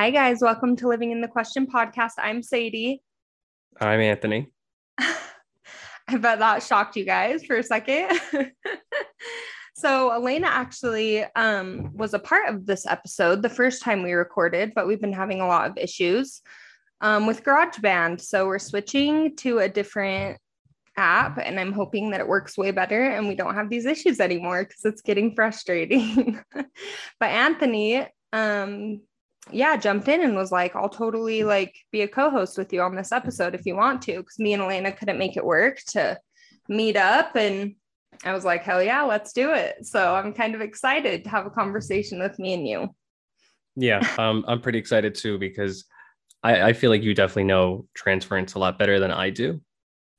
Hi, guys. Welcome to Living in the Question podcast. I'm Sadie. I'm Anthony. I bet that shocked you guys for a second. so, Elena actually um, was a part of this episode the first time we recorded, but we've been having a lot of issues um, with GarageBand. So, we're switching to a different app and I'm hoping that it works way better and we don't have these issues anymore because it's getting frustrating. but Anthony, um, yeah, jumped in and was like, I'll totally like be a co-host with you on this episode if you want to. Cause me and Elena couldn't make it work to meet up. And I was like, hell yeah, let's do it. So I'm kind of excited to have a conversation with me and you. Yeah, um, I'm pretty excited too because I, I feel like you definitely know transference a lot better than I do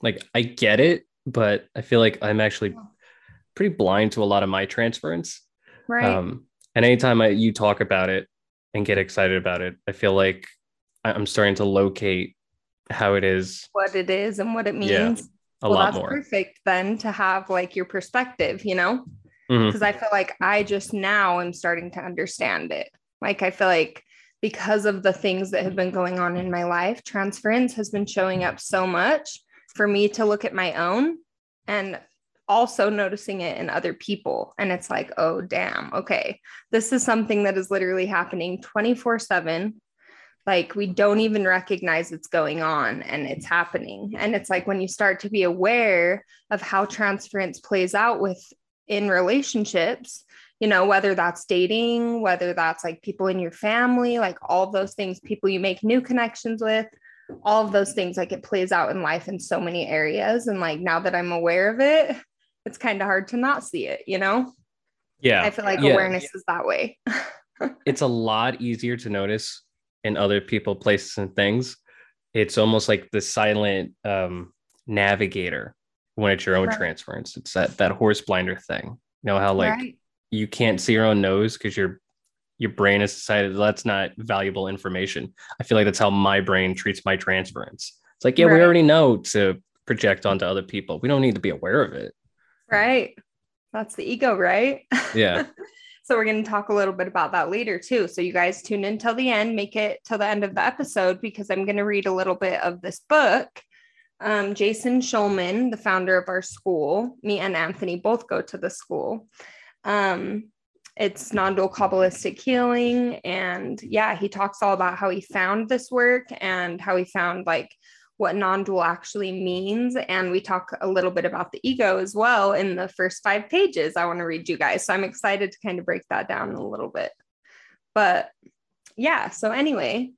like I get it, but I feel like I'm actually pretty blind to a lot of my transference. Right. Um, and anytime I, you talk about it and get excited about it, I feel like I'm starting to locate how it is, what it is, and what it means. Yeah, a well, lot that's more. Perfect then to have like your perspective, you know, because mm-hmm. I feel like I just now am starting to understand it. Like I feel like because of the things that have been going on in my life, transference has been showing up so much for me to look at my own and also noticing it in other people. And it's like, oh, damn, okay, this is something that is literally happening 24 7. Like we don't even recognize it's going on and it's happening. And it's like when you start to be aware of how transference plays out with in relationships, you know, whether that's dating, whether that's like people in your family, like all those things, people you make new connections with, all of those things like it plays out in life in so many areas and like now that i'm aware of it it's kind of hard to not see it you know yeah i feel like yeah. awareness is that way it's a lot easier to notice in other people places and things it's almost like the silent um, navigator when it's your own right. transference it's that that horse blinder thing you know how like right. you can't see your own nose because you're your brain has decided that's not valuable information. I feel like that's how my brain treats my transference. It's like, yeah, right. we already know to project onto other people. We don't need to be aware of it. Right. That's the ego, right? Yeah. so we're going to talk a little bit about that later too. So you guys tune in till the end, make it till the end of the episode because I'm going to read a little bit of this book. Um, Jason Shulman, the founder of our school, me and Anthony both go to the school. Um, it's non-dual kabbalistic healing and yeah he talks all about how he found this work and how he found like what non-dual actually means and we talk a little bit about the ego as well in the first five pages i want to read you guys. So i'm excited to kind of break that down a little bit. But yeah so anyway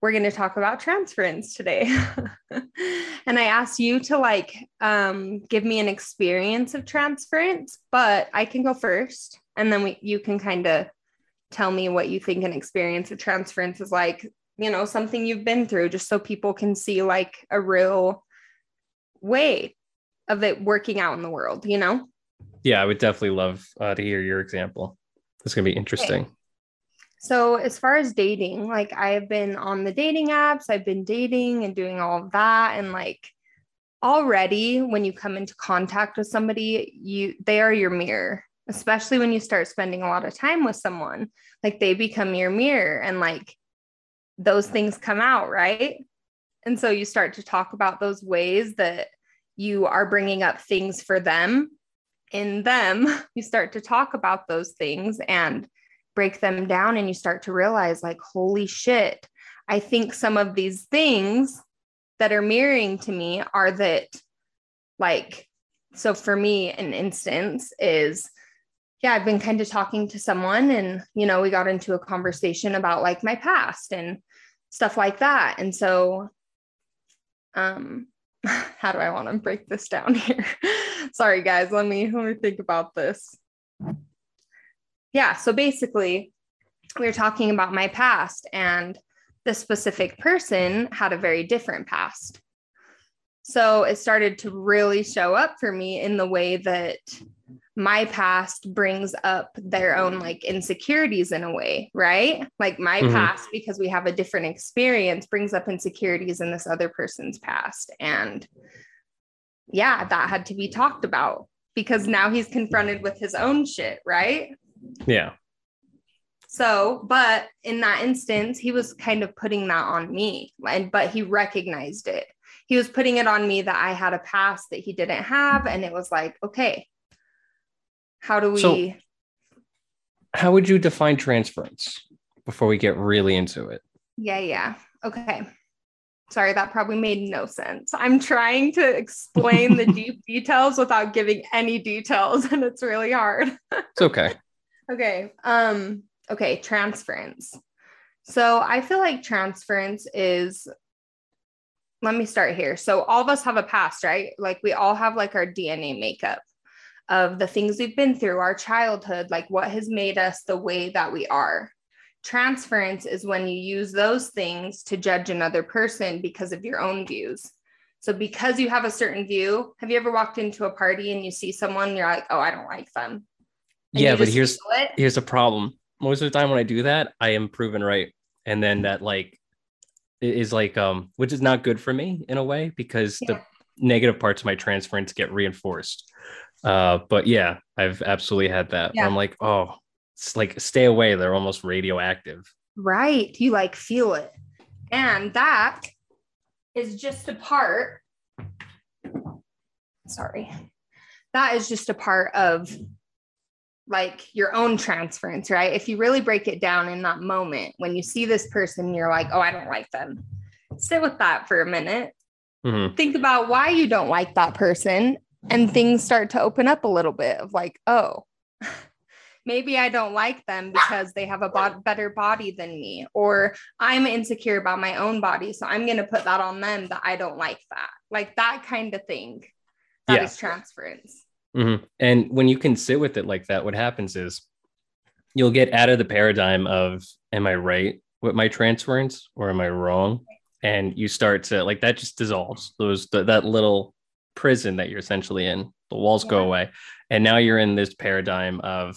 we're going to talk about transference today. and I asked you to like um, give me an experience of transference, but I can go first and then we, you can kind of tell me what you think an experience of transference is like, you know, something you've been through, just so people can see like a real way of it working out in the world, you know? Yeah, I would definitely love uh, to hear your example. It's going to be interesting. Okay. So, as far as dating, like I've been on the dating apps, I've been dating and doing all of that. And like already when you come into contact with somebody, you they are your mirror, especially when you start spending a lot of time with someone. Like they become your mirror and like those things come out, right? And so you start to talk about those ways that you are bringing up things for them in them. You start to talk about those things and break them down and you start to realize like holy shit i think some of these things that are mirroring to me are that like so for me an instance is yeah i've been kind of talking to someone and you know we got into a conversation about like my past and stuff like that. And so um how do i want to break this down here? Sorry guys let me let me think about this. Yeah, so basically, we were talking about my past, and the specific person had a very different past. So it started to really show up for me in the way that my past brings up their own like insecurities in a way, right? Like my mm-hmm. past, because we have a different experience, brings up insecurities in this other person's past. And yeah, that had to be talked about because now he's confronted with his own shit, right? Yeah. So, but in that instance, he was kind of putting that on me, and but he recognized it. He was putting it on me that I had a past that he didn't have, and it was like, okay, how do we? So, how would you define transference before we get really into it? Yeah, yeah. Okay. Sorry, that probably made no sense. I'm trying to explain the deep details without giving any details, and it's really hard. it's okay. Okay. Um, okay, transference. So I feel like transference is let me start here. So all of us have a past, right? Like we all have like our DNA makeup of the things we've been through, our childhood, like what has made us the way that we are. Transference is when you use those things to judge another person because of your own views. So, because you have a certain view, have you ever walked into a party and you see someone, you're like, oh, I don't like them? And yeah, but here's here's a problem. Most of the time when I do that, I am proven right. And then that like is like um which is not good for me in a way because yeah. the negative parts of my transference get reinforced. Uh but yeah, I've absolutely had that. Yeah. I'm like, oh, it's like stay away. They're almost radioactive. Right. You like feel it. And that is just a part. Sorry. That is just a part of like your own transference, right? If you really break it down in that moment, when you see this person, you're like, oh, I don't like them. Sit with that for a minute. Mm-hmm. Think about why you don't like that person. And things start to open up a little bit of like, oh, maybe I don't like them because they have a bo- better body than me, or I'm insecure about my own body. So I'm going to put that on them that I don't like that. Like that kind of thing. That yeah. is transference. Mm-hmm. And when you can sit with it like that, what happens is you'll get out of the paradigm of, am I right with my transference or am I wrong? And you start to like that just dissolves those the, that little prison that you're essentially in. The walls yeah. go away. And now you're in this paradigm of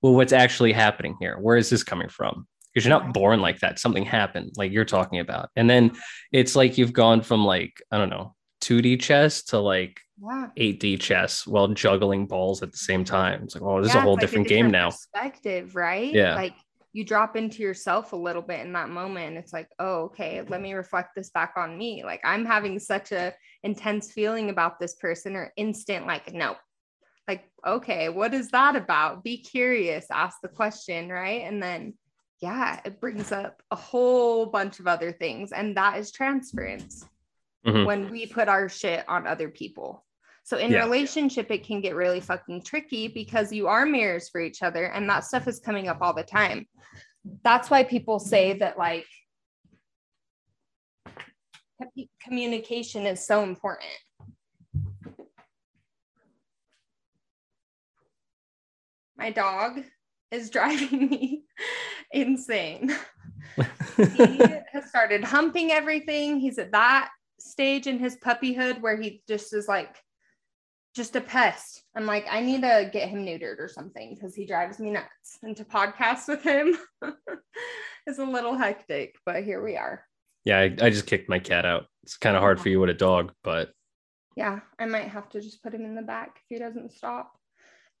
well, what's actually happening here? Where is this coming from? Because you're not born like that. Something happened, like you're talking about. And then it's like you've gone from like, I don't know, 2D chess to like yeah. 8D chess while juggling balls at the same time. It's like, oh, this yeah, is a whole different, different, game now. Perspective, right? Yeah. Like you drop into yourself a little bit in that moment. It's like, oh, okay, let me reflect this back on me. Like I'm having such a intense feeling about this person or instant, like, no, like okay what is that about be curious ask the question right and then yeah it brings up a whole bunch of other things and that is transference mm-hmm. when we put our shit on other people so in yeah. relationship it can get really fucking tricky because you are mirrors for each other and that stuff is coming up all the time that's why people say that like communication is so important my dog is driving me insane. he has started humping everything. He's at that stage in his puppyhood where he just is like just a pest. I'm like, I need to get him neutered or something because he drives me nuts. And to podcast with him is a little hectic, but here we are. Yeah, I, I just kicked my cat out. It's kind of hard for you with a dog, but yeah, I might have to just put him in the back if he doesn't stop.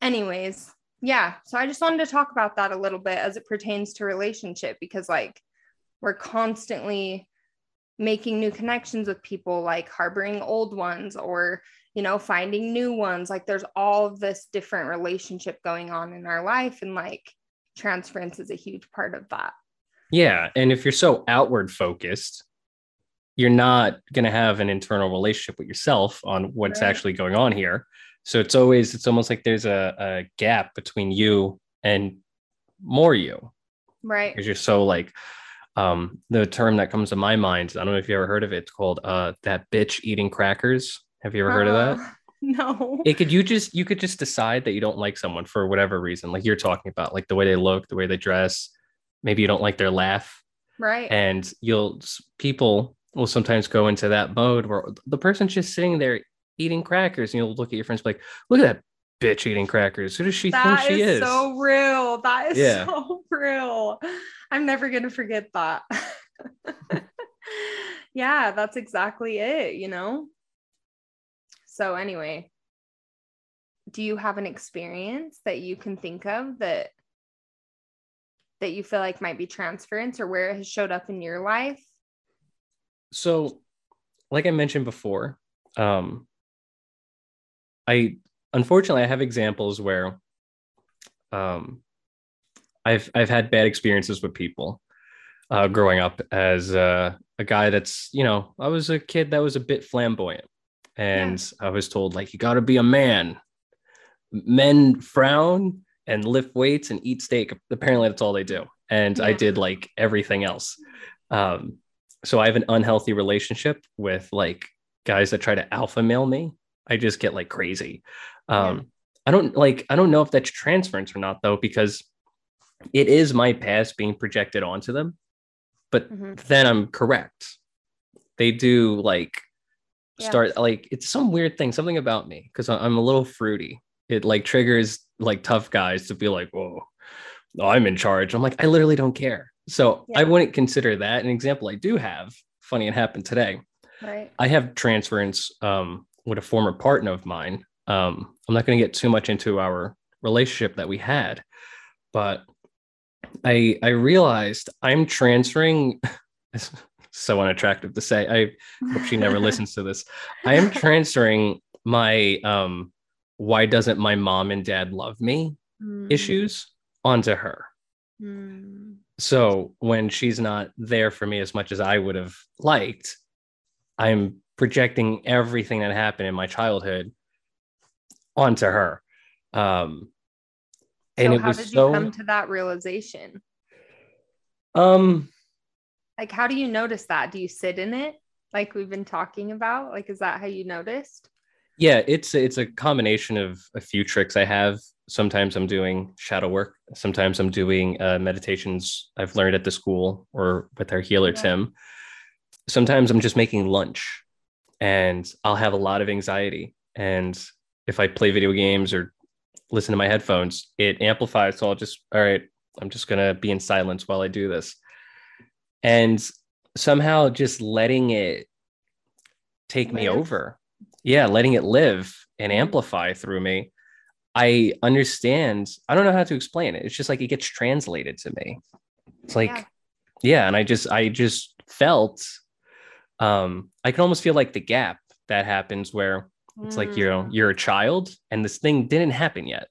Anyways, yeah so i just wanted to talk about that a little bit as it pertains to relationship because like we're constantly making new connections with people like harboring old ones or you know finding new ones like there's all this different relationship going on in our life and like transference is a huge part of that yeah and if you're so outward focused you're not going to have an internal relationship with yourself on what's right. actually going on here so it's always it's almost like there's a, a gap between you and more you. Right. Because you're so like um the term that comes to my mind, I don't know if you ever heard of it, it's called uh that bitch eating crackers. Have you ever uh, heard of that? Uh, no. It could you just you could just decide that you don't like someone for whatever reason, like you're talking about, like the way they look, the way they dress. Maybe you don't like their laugh. Right. And you'll people will sometimes go into that mode where the person's just sitting there eating crackers, and you'll look at your friends like, look at that bitch eating crackers. Who does she that think she is? So real. That is yeah. so real. I'm never gonna forget that. yeah, that's exactly it, you know? So anyway, do you have an experience that you can think of that that you feel like might be transference or where it has showed up in your life? So, like I mentioned before, um, I unfortunately I have examples where um, I've I've had bad experiences with people uh, growing up as uh, a guy that's you know I was a kid that was a bit flamboyant, and yeah. I was told like you got to be a man. Men frown and lift weights and eat steak. Apparently, that's all they do. And yeah. I did like everything else. Um, so I have an unhealthy relationship with like guys that try to alpha male me. I just get like crazy. Um, yeah. I don't like, I don't know if that's transference or not though, because it is my past being projected onto them. But mm-hmm. then I'm correct. They do like start yeah. like it's some weird thing, something about me because I'm a little fruity. It like triggers like tough guys to be like, whoa, I'm in charge. I'm like, I literally don't care. So yeah. I wouldn't consider that an example. I do have funny it happened today. Right. I have transference um, with a former partner of mine. Um, I'm not going to get too much into our relationship that we had, but I I realized I'm transferring. so unattractive to say. I hope she never listens to this. I am transferring my um why doesn't my mom and dad love me mm. issues onto her. Mm. So when she's not there for me as much as I would have liked, I'm projecting everything that happened in my childhood onto her. Um, and so it how was did so, you come to that realization? Um, like how do you notice that? Do you sit in it, like we've been talking about? Like, is that how you noticed? Yeah, it's it's a combination of a few tricks I have. Sometimes I'm doing shadow work. Sometimes I'm doing uh, meditations I've learned at the school or with our healer yeah. Tim. Sometimes I'm just making lunch, and I'll have a lot of anxiety. And if I play video games or listen to my headphones, it amplifies. So I'll just all right. I'm just gonna be in silence while I do this, and somehow just letting it take me over. Yeah letting it live and amplify through me. I understand. I don't know how to explain it. It's just like it gets translated to me. It's like yeah, yeah and i just i just felt um i can almost feel like the gap that happens where it's mm. like you know you're a child and this thing didn't happen yet.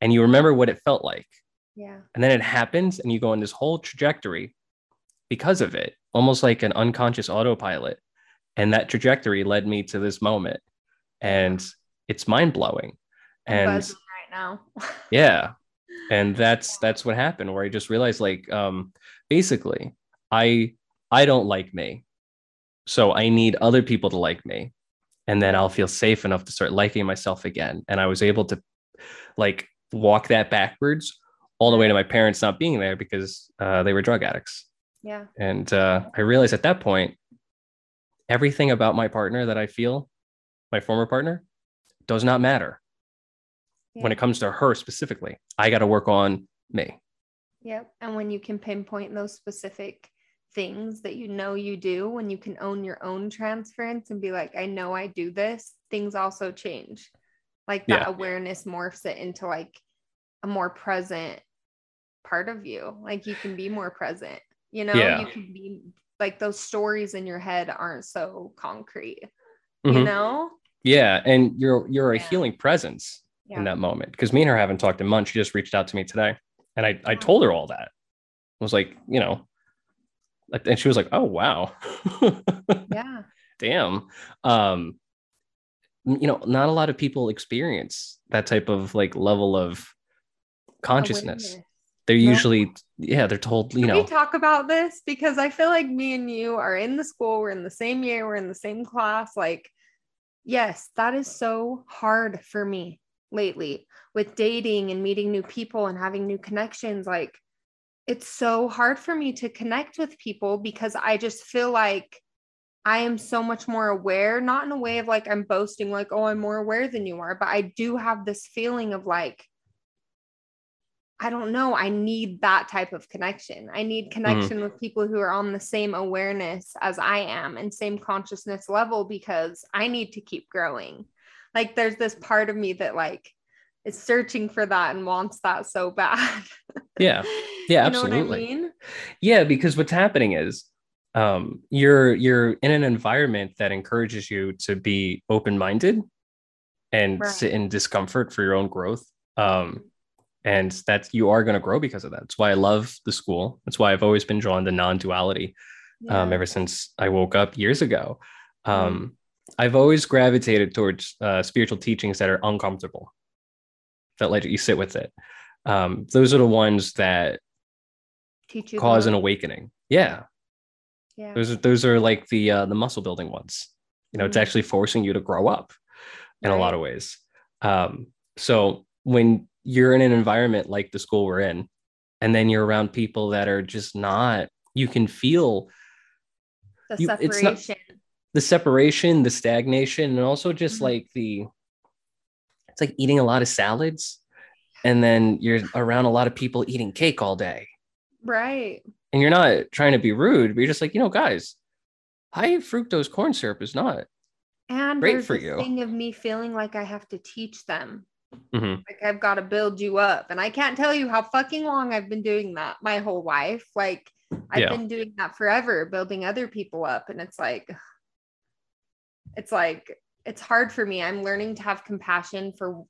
And you remember what it felt like yeah. And then it happens and you go on this whole trajectory because of it almost like an unconscious autopilot. And that trajectory led me to this moment. And it's mind-blowing. And right now. Yeah. And that's that's what happened where i just realized like um basically i i don't like me. So i need other people to like me. And then i'll feel safe enough to start liking myself again. And i was able to like walk that backwards all the way to my parents not being there because uh, they were drug addicts yeah and uh, i realized at that point everything about my partner that I feel, my former partner, does not matter yeah. when it comes to her specifically. I got to work on me. Yep. And when you can pinpoint those specific things that you know you do, when you can own your own transference and be like, I know I do this, things also change. Like that yeah. awareness morphs it into like a more present part of you. Like you can be more present, you know, yeah. you can be like those stories in your head aren't so concrete mm-hmm. you know yeah and you're you're a yeah. healing presence yeah. in that moment because me and her haven't talked in months she just reached out to me today and i i told her all that I was like you know like, and she was like oh wow yeah damn um you know not a lot of people experience that type of like level of consciousness Awareness they're usually yeah they're told you Can know. we talk about this? Because i feel like me and you are in the school we're in the same year we're in the same class. Like yes that is so hard for me lately with dating and meeting new people and having new connections. Like it's so hard for me to connect with people because i just feel like I am so much more aware, not in a way of like I'm boasting, like, oh, I'm more aware than you are, but I do have this feeling of like, I don't know. I need that type of connection. I need mm-hmm. connection mm-hmm. with people who are on the same awareness as I am and same consciousness level because I need to keep growing. Like there's this part of me that like is searching for that and wants that so bad. Yeah. Yeah, You know absolutely. what I mean? Yeah, because what's happening is um, you're you're in an environment that encourages you to be open-minded and Right. sit in discomfort for your own growth. Um, and that you are going to grow because of that. That's why I love the school. That's why I've always been drawn to non-duality um, ever since I woke up years ago. Um, I've always gravitated towards uh, spiritual teachings that are uncomfortable, that let you sit with it. Um, those are the ones that Teach you cause an awakening. Yeah, Yeah. those are those are like the uh, the muscle building ones. You know, it's Mhm. actually forcing you to grow up in a lot of ways. Um, so when you're in an environment like the school we're in, and then you're around people that are just not, you can feel the you- it's not- separation. the separation, the stagnation, and also just Mhm. like the it's like eating a lot of salads, and then you're around a lot of people eating cake all day. Right. And you're not trying to be rude, but you're just like, you know, guys, high fructose corn syrup is not. And Great for you. thing of me feeling like I have to teach them. Mhm. Like I've got to build you up. And I can't tell you how fucking long I've been doing that my whole life. Like I've Yeah. been doing that forever, building other people up. And it's like, it's like, it's hard for me. I'm learning to have compassion for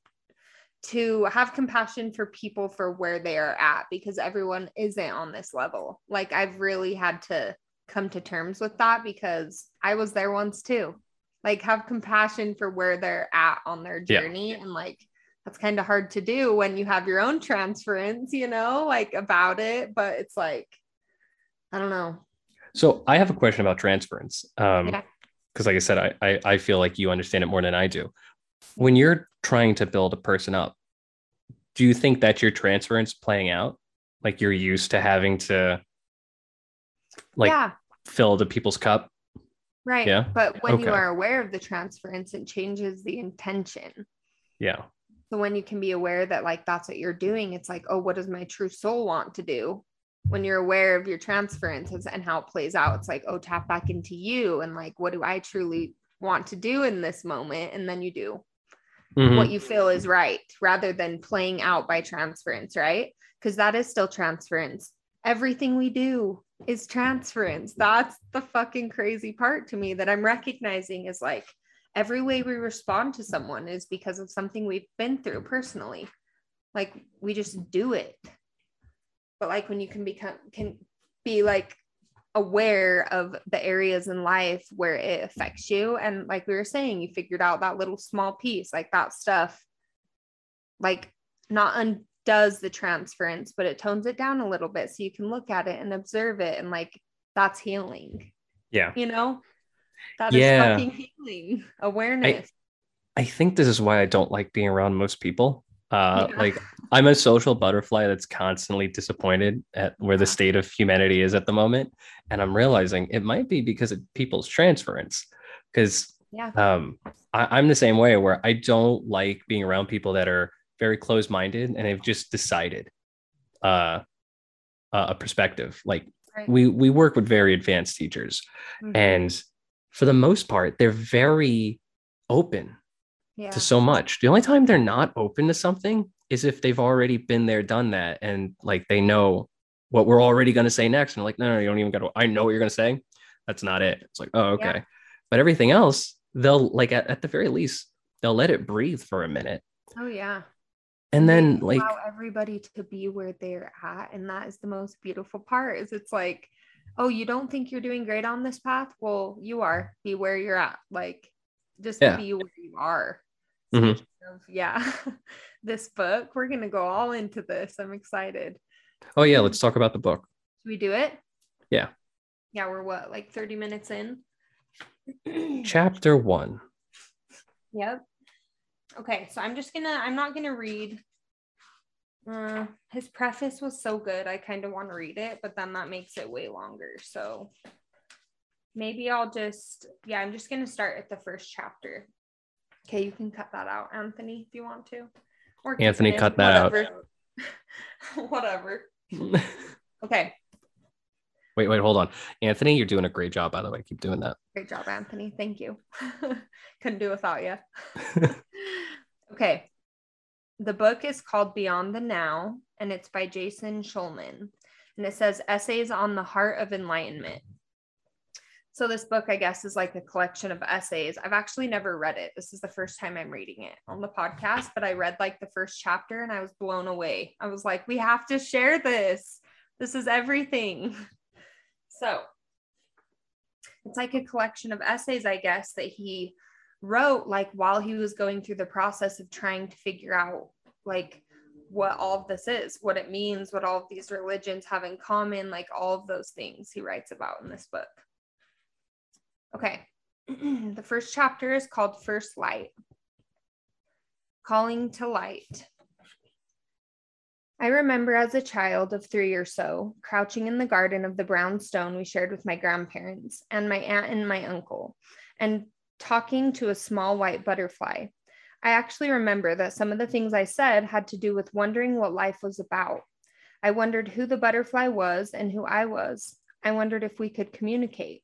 to have compassion for people for where they are at because everyone isn't on this level. Like I've really had to come to terms with that because I was there once too. Like have compassion for where they're at on their Yeah. journey and like that's kind of hard to do when you have your own transference, you know, like about it, but it's like I don't know. So I have a question about transference. Um, Yeah. because like I said, I, I I feel like you understand it more than I do. When you're trying to build a person up, do you think that your transference playing out? Like you're used to having to like yeah, fill the people's cup? right. yeah, But when you are aware of the transference, it changes the intention. Yeah. So when you can be aware that like that's what you're doing, it's like, oh, what does my true soul want to do? When you're aware of your transferences and how it plays out, it's like, oh, tap back into you and like, what do I truly want to do in this moment? And then you do Mhm. what you feel is right rather than playing out by transference, right? Because that is still transference. Everything we do is transference. That's the fucking crazy part to me that I'm recognizing is like every way we respond to someone is because of something we've been through personally. Like we just do it. But like when you can become, can be like aware of the areas in life where it affects you and like we were saying you figured out that little small piece like that stuff like not undoes the transference but it tones it down a little bit so you can look at it and observe it and like that's healing Yeah. you know That is Yeah. fucking healing awareness I think this is why I don't like being around most people. Uh, Yeah. Like I'm a social butterfly that's constantly disappointed at where the state of humanity is at the moment, and I'm realizing it might be because of people's transference. Because yeah um, I, I'm the same way where I don't like being around people that are very closed-minded and have just decided uh, a perspective. Like right. we we work with very advanced teachers, Mhm. and for the most part, they're very open yeah to so much. The only time they're not open to something is if they've already been there, done that, and like they know what we're already going to say next. And like, no, no, you don't even got to. I know what you're going to say. That's not it. It's like, oh, okay. Yeah. But everything else, they'll like at, at the very least, they'll let it breathe for a minute, oh yeah and then like, allow everybody to be where they're at and that is the most beautiful part is it's like oh you don't think you're doing great on this path well you are be where you're at like just Yeah. be where you are Mhm. Of, yeah this book we're gonna go all into this i'm excited oh yeah, let's talk about the book. should we do it Yeah. yeah we're what like 30 minutes in Chapter one. Yep. Okay, so I'm just gonna, I'm not gonna read. Uh, his preface was so good, I kind of want to read it, but then that makes it way longer. So maybe I'll just, yeah, I'm just gonna start at the first chapter. Okay, you can cut that out, Anthony, if you want to. Or Anthony, in, cut that out. whatever. whatever. Okay, wait, wait, hold on, Anthony, you're doing a great job. By the way, keep doing that. great job, Anthony. Thank you. Couldn't do without you. Okay. The book is called Beyond the Now, and it's by Jason Shulman. And it says Essays on the Heart of Enlightenment. So, this book, I guess, is like a collection of essays. I've actually never read it. This is the first time I'm reading it on the podcast, but I read like the first chapter and I was blown away. I was like, we have to share this. This is everything. So, it's like a collection of essays, I guess, that he wrote like while he was going through the process of trying to figure out like what all of this is, what it means, what all of these religions have in common, like all of those things he writes about in this book. Okay. the first chapter is called First Light Calling to Light. I remember as a child of three or so, crouching in the garden of the brown stone we shared with my grandparents and my aunt and my uncle, and talking to a small white butterfly. I actually remember that some of the things I said had to do with wondering what life was about. I wondered who the butterfly was and who I was. I wondered if we could communicate.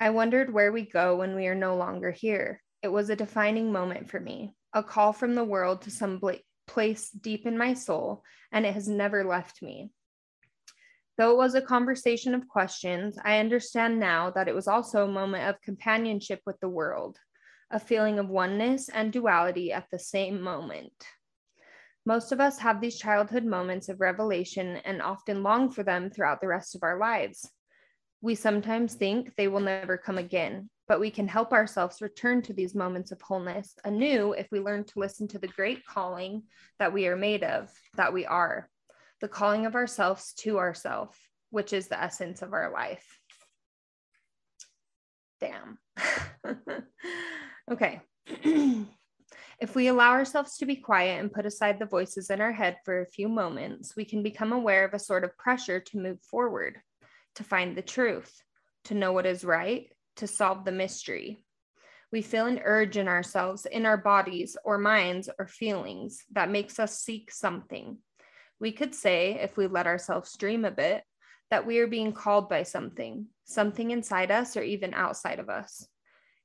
I wondered where we go when we are no longer here. It was a defining moment for me, a call from the world to some place deep in my soul, and it has never left me. Though it was a conversation of questions, I understand now that it was also a moment of companionship with the world, a feeling of oneness and duality at the same moment. Most of us have these childhood moments of revelation and often long for them throughout the rest of our lives. We sometimes think they will never come again, but we can help ourselves return to these moments of wholeness anew if we learn to listen to the great calling that we are made of, that we are, the calling of ourselves to ourself, which is the essence of our life. Damn. okay. if we allow ourselves to be quiet and put aside the voices in our head for a few moments, we can become aware of a sort of pressure to move forward, to find the truth, to know what is right, to solve the mystery. We feel an urge in ourselves, in our bodies or minds or feelings that makes us seek something. We could say, if we let ourselves dream a bit, that we are being called by something, something inside us or even outside of us.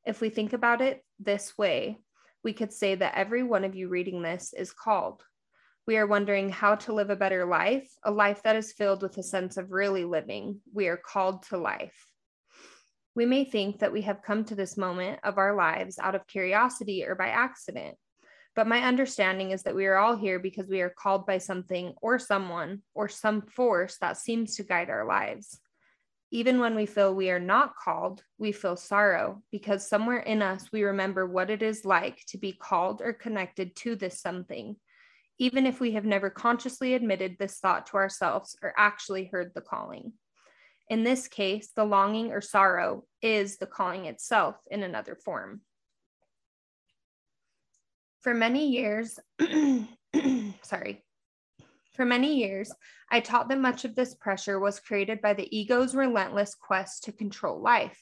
If we think about it this way, we could say that every one of you reading this is called. We are wondering how to live a better life, a life that is filled with a sense of really living. We are called to life. We may think that we have come to this moment of our lives out of curiosity or by accident. But my understanding is that we are all here because we are called by something or someone or some force that seems to guide our lives. Even when we feel we are not called, we feel sorrow because somewhere in us we remember what it is like to be called or connected to this something, even if we have never consciously admitted this thought to ourselves or actually heard the calling. In this case, the longing or sorrow is the calling itself in another form. For many years, sorry, for many years, I taught that much of this pressure was created by the ego's relentless quest to control life.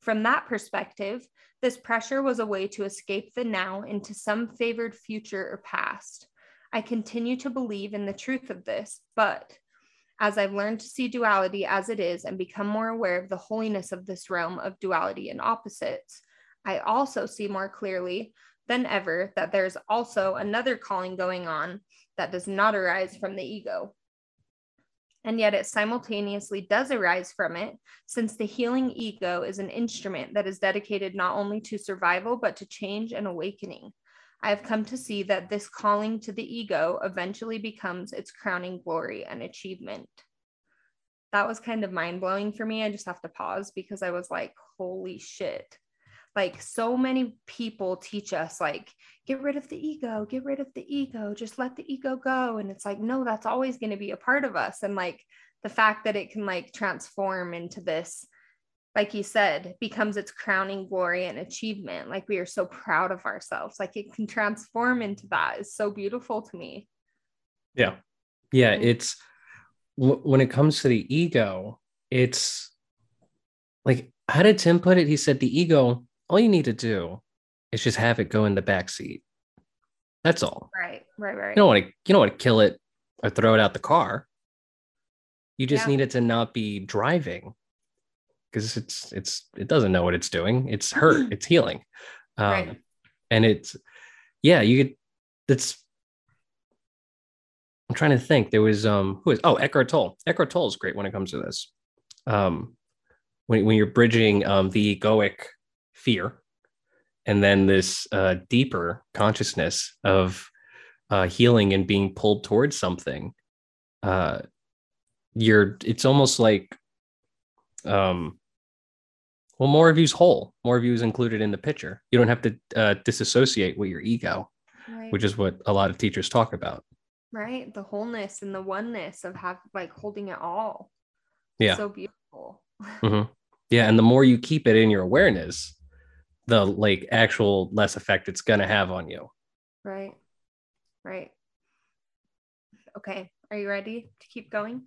From that perspective, this pressure was a way to escape the now into some favored future or past. I continue to believe in the truth of this, but as I've learned to see duality as it is and become more aware of the holiness of this realm of duality and opposites, I also see more clearly than ever that there's also another calling going on that does not arise from the ego. And yet it simultaneously does arise from it, since the healing ego is an instrument that is dedicated not only to survival, but to change and awakening. I have come to see that this calling to the ego eventually becomes its crowning glory and achievement. That was kind of mind blowing for me. I just have to pause because I was like, holy shit. Like, so many people teach us, like, get rid of the ego, get rid of the ego, just let the ego go. And it's like, no, that's always going to be a part of us. And like, the fact that it can like transform into this like you said, becomes its crowning glory and achievement. Like we are so proud of ourselves. Like it can transform into that is so beautiful to me. Yeah. Yeah. It's when it comes to the ego, it's like, how did Tim put it? He said, the ego, all you need to do is just have it go in the back seat. That's all. Right. Right. Right. You don't want to, you don't want to kill it or throw it out the car. You just yeah. need it to not be driving because it's it's it doesn't know what it's doing. It's hurt. it's healing, um, right. and it's yeah. You could. That's I'm trying to think. There was um who is oh Eckhart Tolle. Eckhart Tolle is great when it comes to this. Um, when when you're bridging um the egoic fear, and then this uh, deeper consciousness of uh, healing and being pulled towards something. Uh, you're. It's almost like um well, more of you's whole, more of you is included in the picture. You don't have to uh, disassociate with your ego, right. which is what a lot of teachers talk about. Right. The wholeness and the oneness of have like holding it all. Yeah. So beautiful. mm-hmm. Yeah. And the more you keep it in your awareness, the like actual less effect it's going to have on you. Right. Right. Okay. Are you ready to keep going?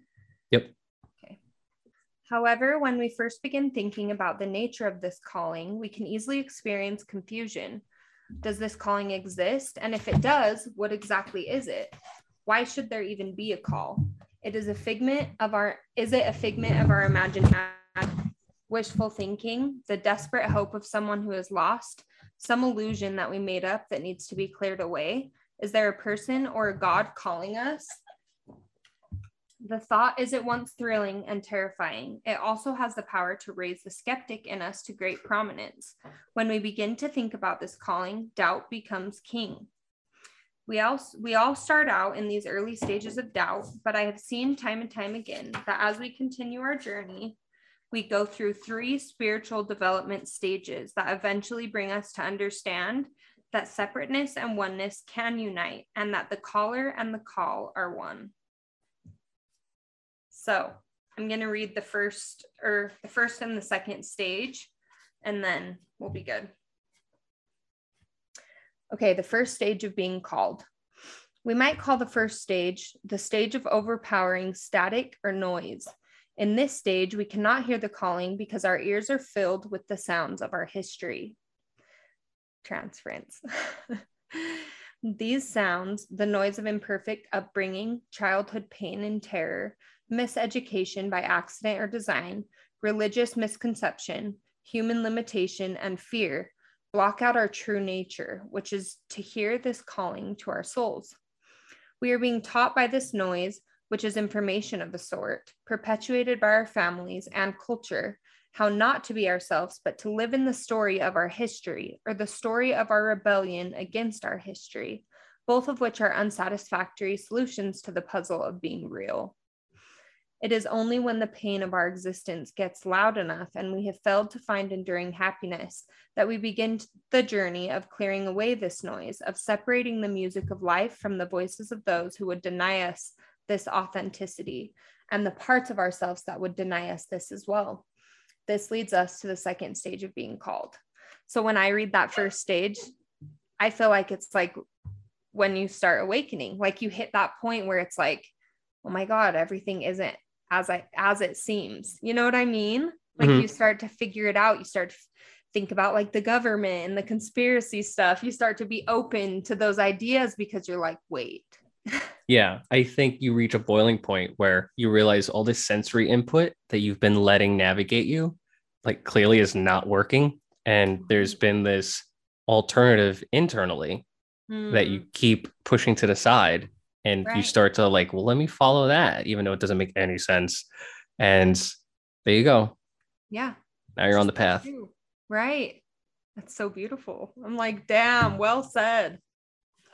Yep. Okay. However, when we first begin thinking about the nature of this calling, we can easily experience confusion. Does this calling exist? And if it does, what exactly is it? Why should there even be a call? It is a figment of our is it a figment of our imagination, wishful thinking, the desperate hope of someone who is lost, some illusion that we made up that needs to be cleared away? Is there a person or a God calling us? The thought is at once thrilling and terrifying. It also has the power to raise the skeptic in us to great prominence. When we begin to think about this calling, doubt becomes king. We all, we all start out in these early stages of doubt, but I have seen time and time again that as we continue our journey, we go through three spiritual development stages that eventually bring us to understand that separateness and oneness can unite and that the caller and the call are one. So I'm going to read the first or the first and the second stage, and then we'll be good. Okay, the first stage of being called. We might call the first stage the stage of overpowering static or noise. In this stage, we cannot hear the calling because our ears are filled with the sounds of our history. Transference. These sounds, the noise of imperfect upbringing, childhood pain and terror, miseducation by accident or design, religious misconception, human limitation, and fear block out our true nature, which is to hear this calling to our souls. We are being taught by this noise, which is information of a sort, perpetuated by our families and culture, how not to be ourselves, but to live in the story of our history or the story of our rebellion against our history, both of which are unsatisfactory solutions to the puzzle of being real. It is only when the pain of our existence gets loud enough and we have failed to find enduring happiness that we begin the journey of clearing away this noise, of separating the music of life from the voices of those who would deny us this authenticity and the parts of ourselves that would deny us this as well. This leads us to the second stage of being called. So when I read that first stage, I feel like it's like when you start awakening, like you hit that point where it's like, oh my God, everything isn't as I as it seems. You know what I mean? Like mm-hmm. you start to figure it out. You start to think about like the government and the conspiracy stuff. You start to be open to those ideas because you're like, wait. Yeah, I think you reach a boiling point where you realize all this sensory input that you've been letting navigate you, like clearly is not working. And there's been this alternative internally mm. that you hmm. keep pushing to the side and right. you start to like well let me follow that even though it doesn't make any sense and there you go yeah now you're on the path right that's so beautiful i'm like damn well said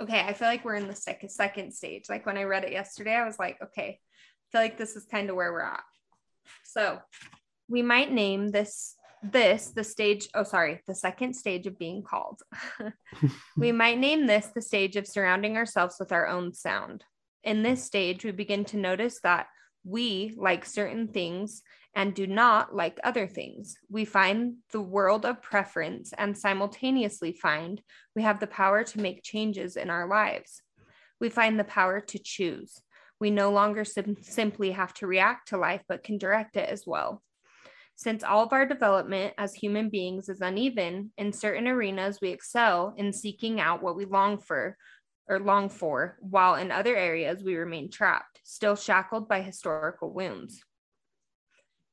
okay i feel like we're in the second second stage. Like when i read it yesterday i was like okay i feel like this is kind of where we're at. So we might name this this the stage oh sorry the second stage of being called. We might name this the stage of surrounding ourselves with our own sound. In this stage we begin to notice that we like certain things and do not like other things. We find the world of preference and simultaneously find we have the power to make changes in our lives. We find the power to choose. We no longer sim- simply have to react to life but can direct it as well. Since all of our development as human beings is uneven, in certain arenas we excel in seeking out what we long for or long for, while in other areas we remain trapped, still shackled by historical wounds.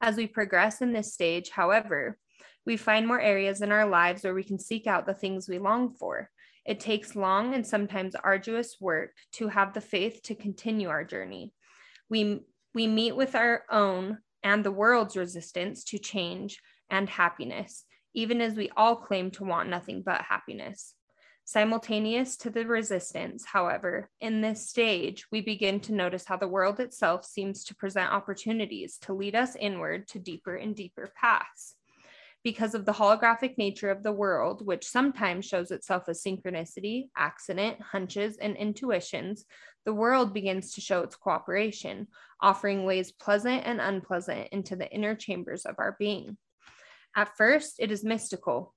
As we progress in this stage, however, we find more areas in our lives where we can seek out the things we long for. It takes long and sometimes arduous work to have the faith to continue our journey. We, we meet with our own and the world's resistance to change and happiness, even as we all claim to want nothing but happiness. Simultaneous to the resistance, however, in this stage, we begin to notice how the world itself seems to present opportunities to lead us inward to deeper and deeper paths. Because of the holographic nature of the world, which sometimes shows itself as synchronicity, accident, hunches, and intuitions, the world begins to show its cooperation, offering ways pleasant and unpleasant into the inner chambers of our being. At first, it is mystical,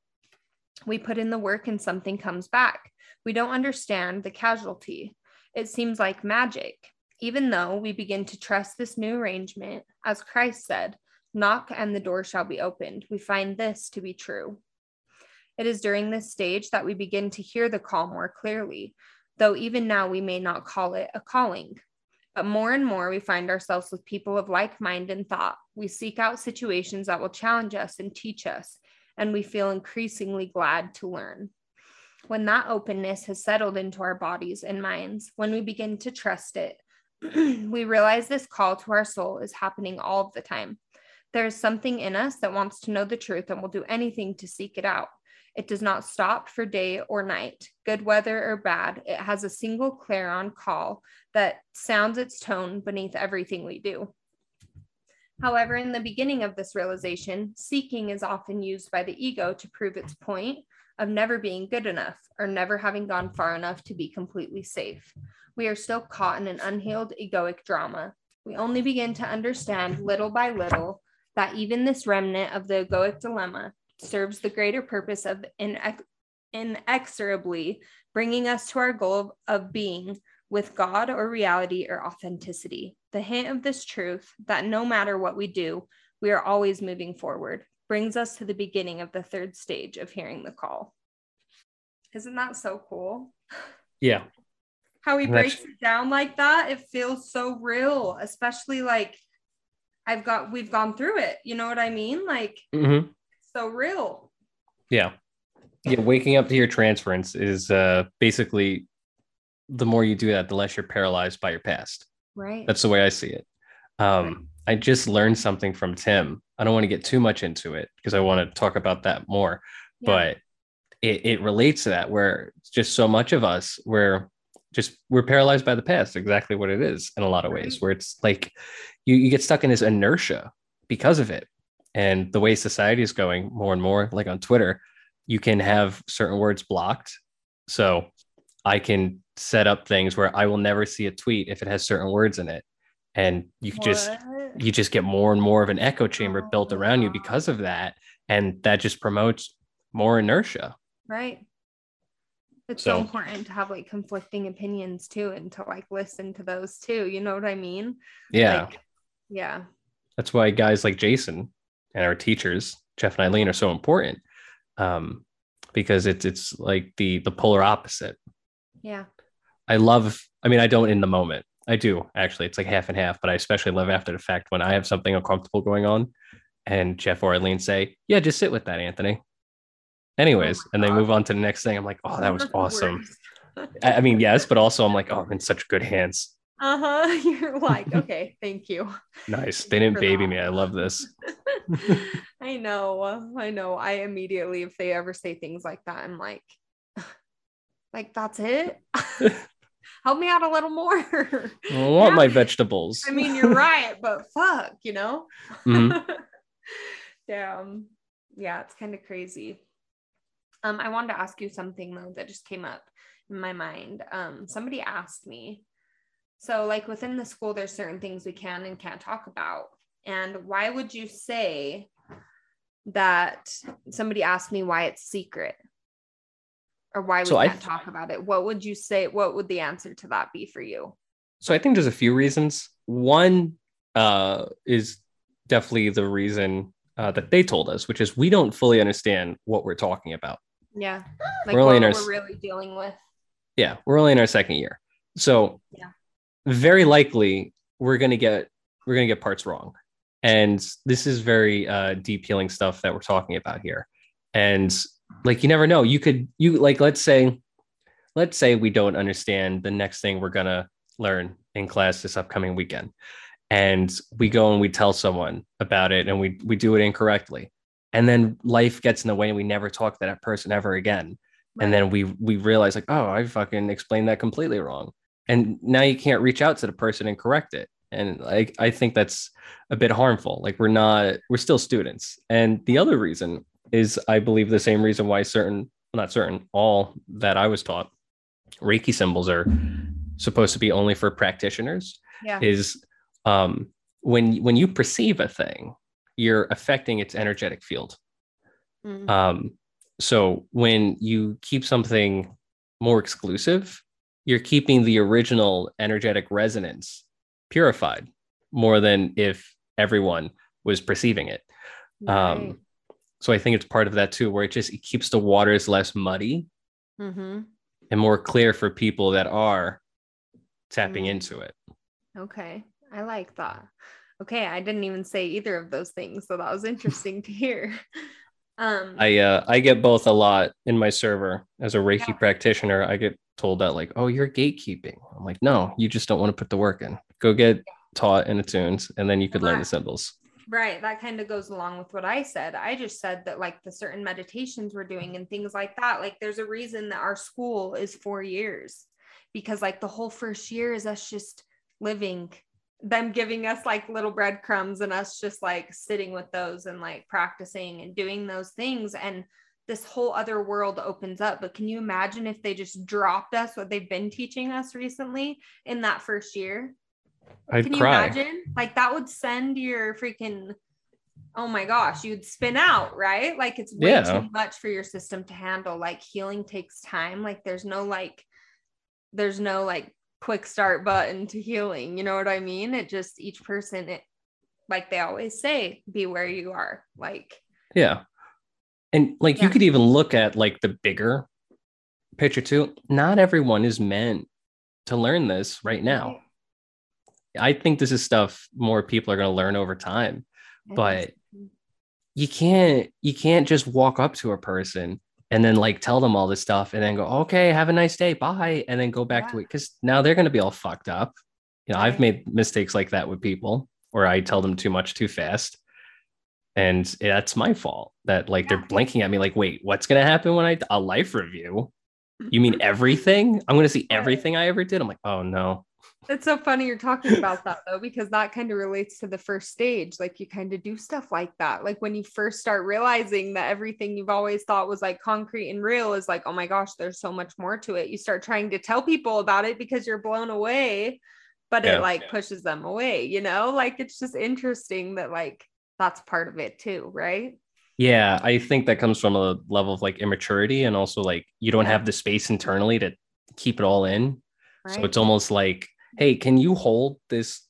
we put in the work and something comes back. We don't understand the casualty. It seems like magic. Even though we begin to trust this new arrangement, as Christ said, knock and the door shall be opened, we find this to be true. It is during this stage that we begin to hear the call more clearly, though even now we may not call it a calling. But more and more, we find ourselves with people of like mind and thought. We seek out situations that will challenge us and teach us, and we feel increasingly glad to learn. When that openness has settled into our bodies and minds, when we begin to trust it, we realize this call to our soul is happening all the time. There is something in us that wants to know the truth and will do anything to seek it out. It does not stop for day or night, good weather or bad. It has a single clarion call that sounds its tone beneath everything we do. However, in the beginning of this realization, seeking is often used by the ego to prove its point of never being good enough or never having gone far enough to be completely safe. We are still caught in an unhealed egoic drama. We only begin to understand little by little that even this remnant of the egoic dilemma serves the greater purpose of inex- inexorably bringing us to our goal of being with God or reality or authenticity. The hint of this truth that no matter what we do, we are always moving forward brings us to the beginning of the third stage of hearing the call. Isn't that so cool? Yeah. How he breaks it down like that, it feels so real, especially like I've got we've gone through it. You know what I mean? Like mm-hmm. so real. Yeah. Yeah, waking up to your transference is uh basically the more you do that, the less you're paralyzed by your past. Right. That's the way I see it. Um, I just learned something from Tim. I don't want to get too much into it because I want to talk about that more, yeah. but it, it relates to that where just so much of us we're just we're paralyzed by the past exactly what it is in a lot of right. ways where it's like you, you get stuck in this inertia because of it and the way society is going more and more like on twitter you can have certain words blocked so i can set up things where I will never see a tweet if it has certain words in it. And you just you just get more and more of an echo chamber oh, built around you because of that. And that just promotes more inertia. Right. It's so, so important to have like conflicting opinions too and to like listen to those too. You know what I mean? Yeah. Like, yeah. That's why guys like Jason and our teachers, Jeff and Eileen, are so important. Um, because it's it's like the the polar opposite. Yeah. I love, I mean, I don't in the moment. I do actually. It's like half and half, but I especially love after the fact when I have something uncomfortable going on and Jeff or Eileen say, Yeah, just sit with that, Anthony. Anyways, oh and they move on to the next thing. I'm like, Oh, that was awesome. I mean, yes, but also I'm like, Oh, I'm in such good hands. Uh huh. You're like, okay, thank you. Nice. They didn't baby that. me. I love this. I know. I know. I immediately, if they ever say things like that, I'm like, like that's it. help me out a little more. I want my vegetables. I mean, you're right, but fuck, you know? Mm-hmm. Damn. Yeah, it's kind of crazy. Um, I wanted to ask you something though that just came up in my mind. Um, somebody asked me, so like within the school, there's certain things we can and can't talk about. And why would you say that somebody asked me why it's secret? Or why we so can't I, talk about it what would you say what would the answer to that be for you? So i think there's a few reasons. One uh, is definitely the reason uh, that they told us which is we don't fully understand what we're talking about. Yeah like we're, only what our, we're really dealing with. Yeah we're only in our second year. So yeah. very likely we're going to get we're going to get parts wrong. And this is very uh, deep healing stuff that we're talking about here. And like you never know. You could you like let's say let's say we don't understand the next thing we're gonna learn in class this upcoming weekend, and we go and we tell someone about it, and we we do it incorrectly, and then life gets in the way, and we never talk to that person ever again, right. and then we we realize like, oh, I fucking explained that completely wrong, and now you can't reach out to the person and correct it. And I, I think that's a bit harmful. Like we're not we're still students. And the other reason is i believe the same reason why certain not certain all that i was taught reiki symbols are supposed to be only for practitioners yeah. is um when when you perceive a thing you're affecting its energetic field mm-hmm. um so when you keep something more exclusive you're keeping the original energetic resonance purified more than if everyone was perceiving it. Right. Um, so I think it's part of that too, where it just it keeps the waters less muddy mm-hmm. and more clear for people that are tapping mm. into it. Okay, I like that. Okay, I didn't even say either of those things, so that was interesting to hear. Um, I uh, I get both a lot in my server as a Reiki yeah. practitioner. I get told that like, oh, you're gatekeeping. I'm like, no, you just don't want to put the work in. Go get taught and attuned, and then you could learn the symbols. Right. That kind of goes along with what I said. I just said that like the certain meditations we're doing and things like that. Like there's a reason that our school is four years because like the whole first year is us just living them giving us like little breadcrumbs and us just like sitting with those and like practicing and doing those things and this whole other world opens up. But can you imagine if they just dropped us what they've been teaching us recently in that first year? I'd can cry. you imagine? Like that would send your freaking oh my gosh, you'd spin out, right? Like it's way yeah. too much for your system to handle. Like healing takes time. Like there's no like there's no like quick start button to healing. You know what I mean? It just each person it like they always say, be where you are. Like yeah. And like yeah. you could even look at like the bigger picture too. Not everyone is meant to learn this right now. I think this is stuff more people are going to learn over time. But you can't you can't just walk up to a person and then like tell them all this stuff and then go, okay, have a nice day, bye, and then go back yeah. to it because now they're going to be all fucked up. You know. I've made mistakes like that with people where I tell them too much too fast and that's my fault that like yeah. they're blinking at me like wait what's going to happen when i a life review you mean everything i'm going to see everything i ever did i'm like oh no it's so funny you're talking about that though because that kind of relates to the first stage like you kind of do stuff like that like when you first start realizing that everything you've always thought was like concrete and real is like oh my gosh there's so much more to it you start trying to tell people about it because you're blown away but yeah. it like pushes them away you know like it's just interesting that like that's part of it too, right? Yeah, I think that comes from a level of like immaturity and also like you don't yeah. have the space internally to keep it all in. Right. So it's almost like, hey, can you hold this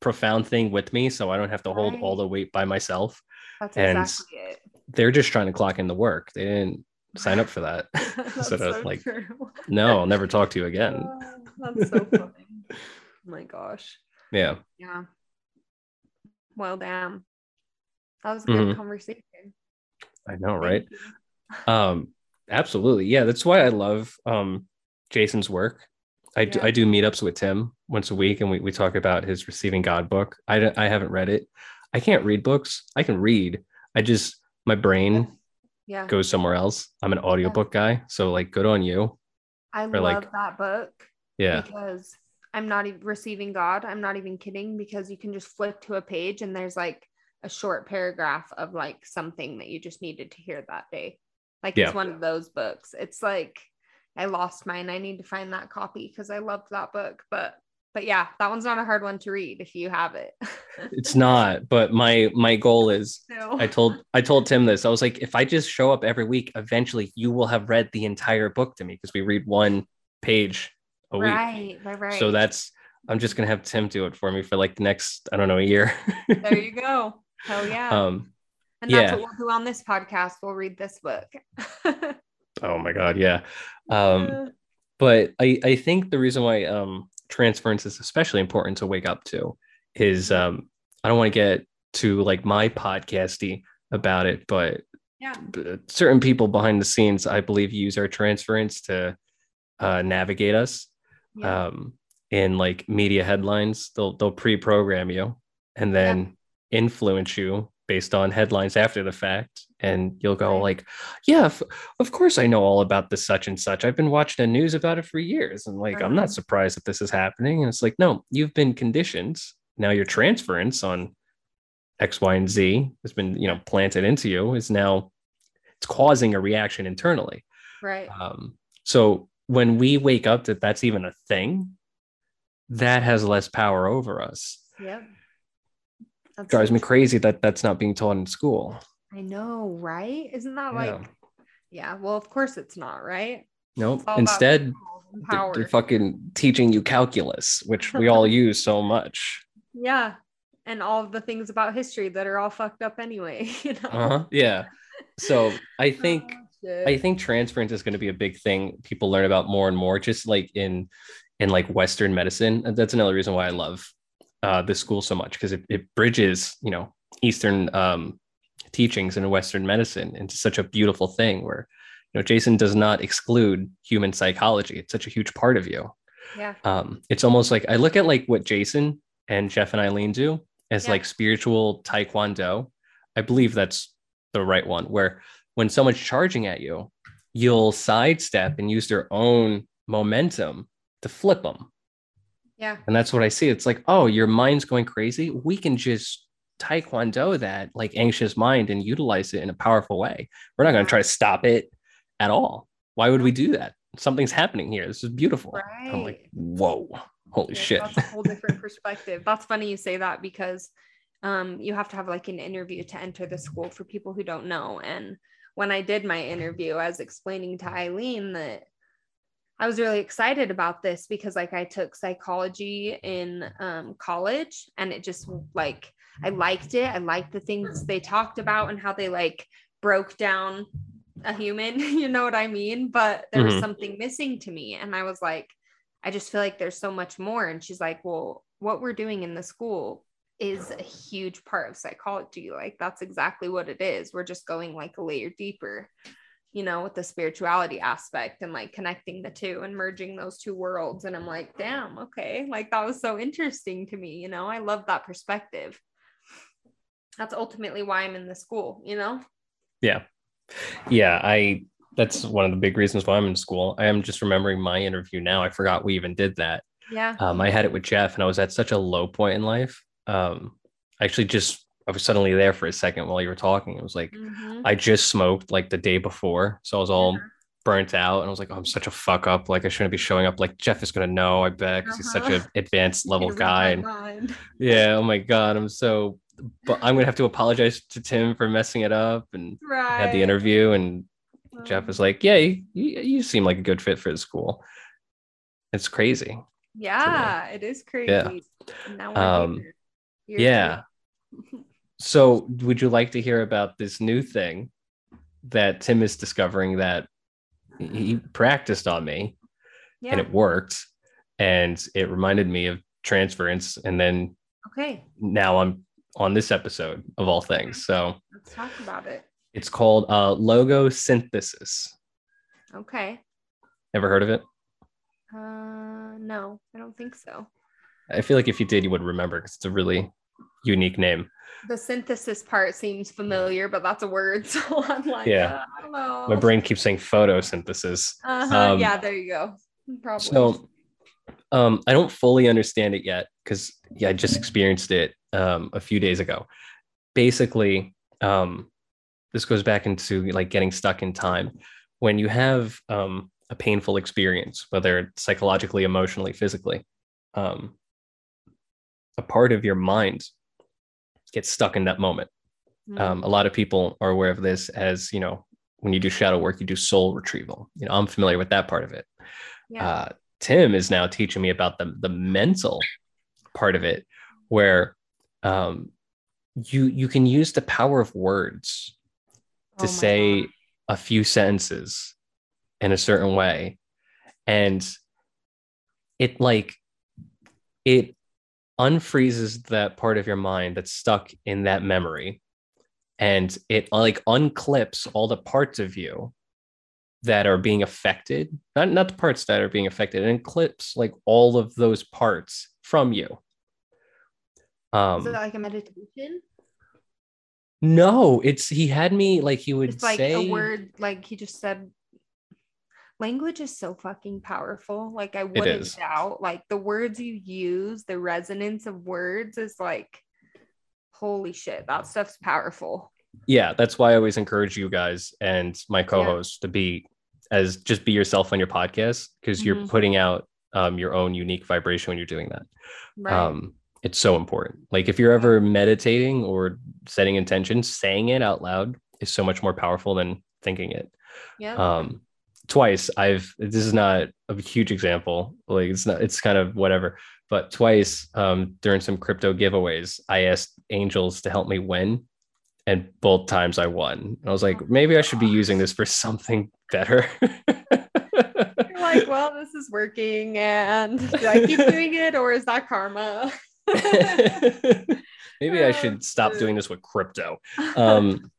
profound thing with me so I don't have to right. hold all the weight by myself? That's and exactly it. They're just trying to clock in the work. They didn't sign up for that. so, so like, true. no, I'll never talk to you again. Oh, that's so funny. oh my gosh. Yeah. Yeah. Well, damn. That was a good mm-hmm. conversation. I know, right? um, absolutely. Yeah, that's why I love um Jason's work. I, yeah. do, I do meetups with Tim once a week and we, we talk about his receiving God book. I, I haven't read it. I can't read books. I can read. I just, my brain yeah. goes somewhere else. I'm an audiobook yeah. guy. So like good on you. I love like, that book. Yeah. Because I'm not even receiving God. I'm not even kidding because you can just flip to a page and there's like a short paragraph of like something that you just needed to hear that day. Like yeah. it's one of those books. It's like I lost mine. I need to find that copy because I loved that book. But but yeah, that one's not a hard one to read if you have it. it's not, but my my goal is no. I told I told Tim this. I was like, if I just show up every week, eventually you will have read the entire book to me because we read one page a week. Right, right, right. So that's I'm just gonna have Tim do it for me for like the next, I don't know, a year. there you go. Hell yeah. Um, and that's yeah. what we'll do on this podcast. We'll read this book. oh my God. Yeah. Um, but I, I think the reason why um, transference is especially important to wake up to is um, I don't want to get to like my podcasty about it, but yeah. certain people behind the scenes, I believe, use our transference to uh, navigate us Yeah. um, in like media headlines. They'll they'll pre-program you and then influence you based on headlines after the fact, and you'll go like, "Yeah, f- of course I know all about this such and such. I've been watching the news about it for years, and like I'm Uh-huh. not surprised that this is happening." And it's like, no, you've been conditioned. Now your transference on X, Y, and Z has been you know planted into you is now it's causing a reaction internally. right. Um, so when we wake up that that's even a thing, that has less power over us. Yep. That's Drives me crazy that that's not being taught in school. I know, right? Isn't that Yeah. like, yeah, well, of course it's not, right? Nope. It's all about Instead, they're, they're fucking teaching you calculus, which we all use so much. yeah. And all of the things about history that are all fucked up anyway, you know? Uh-huh. Yeah. So I think Oh. I think transference is going to be a big thing people learn about more and more, just like in in like Western medicine. That's another reason why I love uh, this school so much because it, it bridges, you know, Eastern um, teachings and Western medicine into such a beautiful thing where, you know, Jason does not exclude human psychology. It's such a huge part of you. yeah. Um, it's almost like I look at like what Jason and Jeff and Eileen do as Yeah. like spiritual taekwondo. I believe that's the right one. Where when someone's charging at you, you'll sidestep and use their own momentum to flip them. Yeah. And that's what I see. It's like, oh, your mind's going crazy. We can just taekwondo that like anxious mind and utilize it in a powerful way. We're not going to try to stop it at all. Why would we do that? Something's happening here. This is beautiful. I'm like, whoa, holy Yeah, shit. That's a whole different perspective. That's funny you say that because um, you have to have like an interview to enter the school for people who don't know. And when I did my interview, I was explaining to Eileen that I was really excited about this because like I took psychology in um, college and it just like I liked it. I liked the things they talked about and how they like broke down a human, you know what I mean? But there was Mhm. something missing to me. And I was like, I just feel like there's so much more. And she's like, Well, what we're doing in the school is a huge part of psychology. Like, that's exactly what it is. We're just going like a layer deeper, you know, with the spirituality aspect and like connecting the two and merging those two worlds. And I'm like, Damn, okay. Like, that was so interesting to me. You know, I love that perspective. That's ultimately why I'm in the school, you know? Yeah. Yeah. I, that's one of the big reasons why I'm in school. I am just remembering my interview now. I forgot we even did that. Yeah. Um, I had it with Jeff and I was at such a low point in life. Um, I actually just, I was suddenly there for a second while you were talking. It was like, Mhm. I just smoked like the day before. So I was all Yeah. burnt out and I was like, oh, I'm such a fuck up. Like I shouldn't be showing up. Like Jeff is going to know, I bet, because he's such Uh-huh. an advanced level guy. And yeah. Oh my God. I'm so, but I'm going to have to apologize to Tim for messing it up. And Right. I had the interview and Jeff was like, yeah, you, you seem like a good fit for the school. It's crazy. Yeah, it is crazy. Yeah. Now we're Um, here. Year yeah. So, would you like to hear about this new thing that Tim is discovering that he practiced on me Yeah. and it worked? And it reminded me of transference. And then okay. now I'm on this episode of all things. So, Let's talk about it. it's called uh, Logosynthesis. Okay. Ever heard of it? Uh, no, I don't think so. I feel like if you did, you would remember because it's a really unique name. The synthesis part seems familiar, but that's a word. So I'm like, Yeah. uh, I don't know. My brain keeps saying photosynthesis. Uh-huh. um, yeah, there you go. Probably. So um, I don't fully understand it yet because yeah, I just experienced it um, a few days ago. Basically, um, this goes back into like getting stuck in time. When you have um, a painful experience, whether it's psychologically, emotionally, physically, um, a part of your mind gets stuck in that moment. Mm, Um, a lot of people are aware of this as you know when you do shadow work, you do soul retrieval. You know, I'm familiar with that part of it yeah. uh, Tim is now teaching me about the the mental part of it, where um, you you can use the power of words to Oh say God. a few sentences in a certain way, and it like it unfreezes that part of your mind that's stuck in that memory and it like unclips all the parts of you that are being affected, not, not the parts that are being affected, and clips like all of those parts from you. Um, Is it like a meditation? no, it's he had me like he would It's like say a word, like he just said. Language is so fucking powerful. Like I wouldn't doubt. Like the words you use, the resonance of words is like, holy shit, that stuff's powerful. yeah that's why i always encourage you guys and my co-host to be as just be yourself on your podcast because you're Mhm. putting out um, your own unique vibration when you're doing that Right. um, it's so important like if you're ever meditating or setting intentions saying it out loud is so much more powerful than thinking it yeah. um twice i've this is not a huge example like it's not it's kind of whatever but twice um during some crypto giveaways i asked angels to help me win and both times i won. And i was like Oh maybe i should be using this for something better. You're like, well, this is working, and do I keep doing it, or is that karma? maybe i should stop doing this with crypto. Um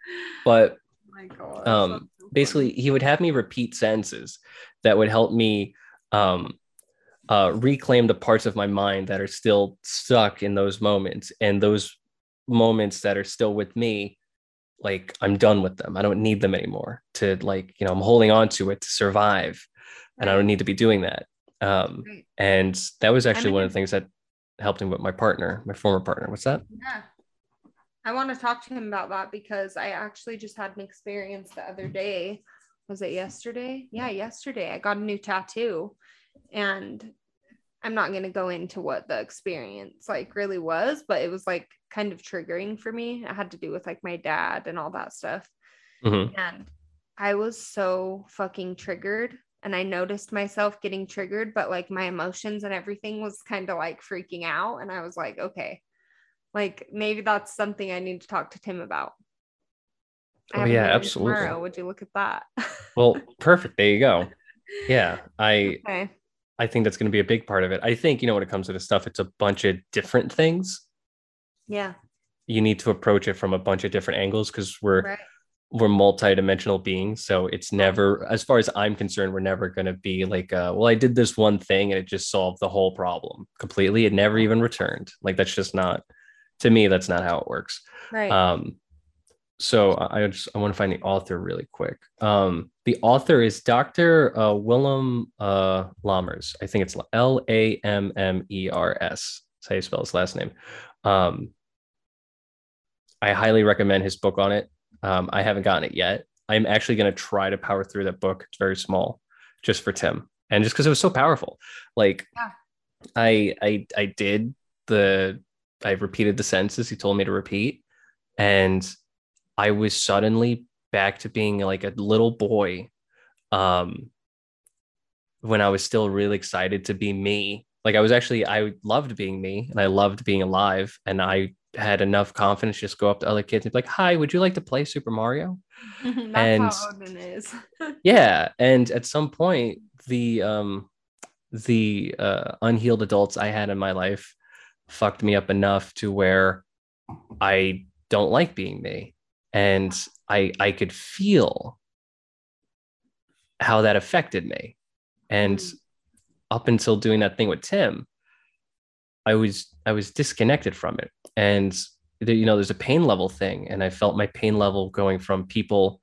but Oh my God, um, basically he would have me repeat sentences that would help me um, uh, reclaim the parts of my mind that are still stuck in those moments and those moments that are still with me like i'm done with them. I don't need them anymore to like you know i'm holding on to it to survive and i don't need to be doing that. Um, and that was actually one of the things that helped me with my partner my former partner. What's that? Yeah. I want to talk to him about that because I actually just had an experience the other day. Was it yesterday? Yeah, yesterday. I got a new tattoo and I'm not going to go into what the experience like really was, but it was like kind of triggering for me. It had to do with like my dad and all that stuff. Mhm. And I was so fucking triggered and I noticed myself getting triggered, but like my emotions and everything was kind of like freaking out. And I was like, okay, like maybe that's something I need to talk to Tim about. Oh, yeah, absolutely. Tomorrow. Would you look at that? well perfect there you go yeah i okay. I think that's going to be a big part of it. I think, you know, when it comes to this stuff, it's a bunch of different things. Yeah. You need to approach it from a bunch of different angles because we're Right. we're multi-dimensional beings. So it's never, as far as I'm concerned, we're never going to be like, uh, well, I did this one thing and it just solved the whole problem completely. It never even returned. Like that's just not, to me, that's not how it works. Right. Um, so I just I want to find the author really quick. Um, the author is Dr. Uh, Willem uh, Lammers. I think it's L A M M E R S. That's how you spell his last name. Um, I highly recommend his book on it. Um, I haven't gotten it yet. I'm actually going to try to power through that book. It's very small, just for Tim, and just because it was so powerful. Like, Yeah. I I I did the I repeated the sentences he told me to repeat, and I was suddenly back to being like a little boy. Um, when I was still really excited to be me. Like I was actually I loved being me and I loved being alive and I had enough confidence to just go up to other kids and be like, "Hi, would you like to play Super Mario?" That's and- how Odin is. Yeah, and at some point the um the uh unhealed adults I had in my life fucked me up enough to where I don't like being me and I I could feel how that affected me. And Mm. up until doing that thing with Tim, I was I was disconnected from it. And there, you know, there's a pain level thing, and I felt my pain level going from people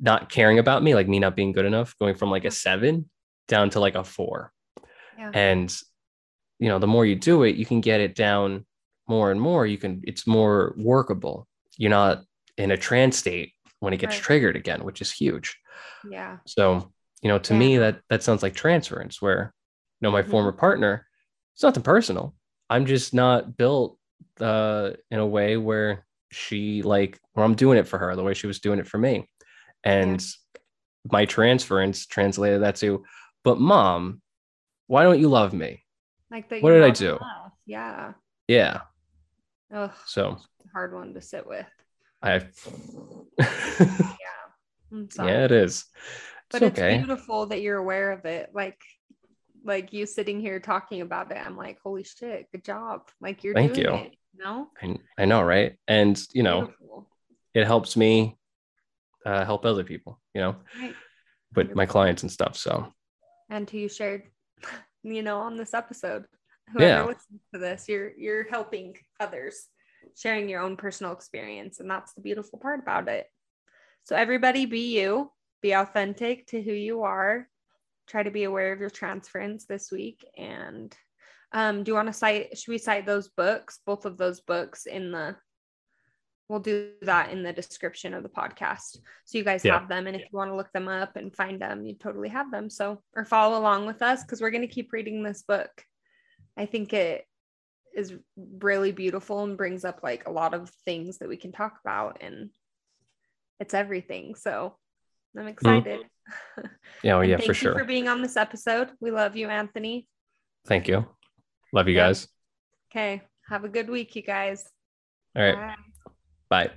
not caring about me, like me not being good enough, going from like a seven down to like a four. Yeah. And you know, the more you do it, you can get it down more and more. You can, it's more workable. You're not in a trance state when it gets Right. triggered again, which is huge. yeah. So, you know, to me, that that sounds like transference where, you know, my Mhm. former partner, it's nothing personal. I'm just not built uh in a way where she like where I'm doing it for her the way she was doing it for me. And my transference translated that to, but mom, why don't you love me? Like that. What did I do? enough. Yeah. Yeah. Ugh, So hard one to sit with. I Yeah. Yeah, it is. but it's it's beautiful that you're aware of it. Like, like you sitting here talking about it, I'm like, holy shit, good job. Like you're Thank doing you. it. No, I, I know, right? And you know, Beautiful. it helps me uh, help other people. You know, Right. with my clients and stuff. So and who you shared, you know, on this episode. Whoever Yeah. listens to this, you're you're helping others, sharing your own personal experience, and that's the beautiful part about it. So everybody, be you, be authentic to who you are. Try to be aware of your transference this week. And um, do you want to cite? Should we cite those books? Both of those books in the. We'll do that in the description of the podcast. So you guys Yeah. have them. And if you want to look them up and find them, you totally have them. So, or follow along with us because we're going to keep reading this book. I think it is really beautiful and brings up like a lot of things that we can talk about. And it's everything. So I'm mm-hmm. excited. yeah, oh, And yeah, thank for you sure. for being on this episode. We love you, Anthony. Thank you. Love you guys. Okay. Have a good week, you guys. All right. Bye. Bye.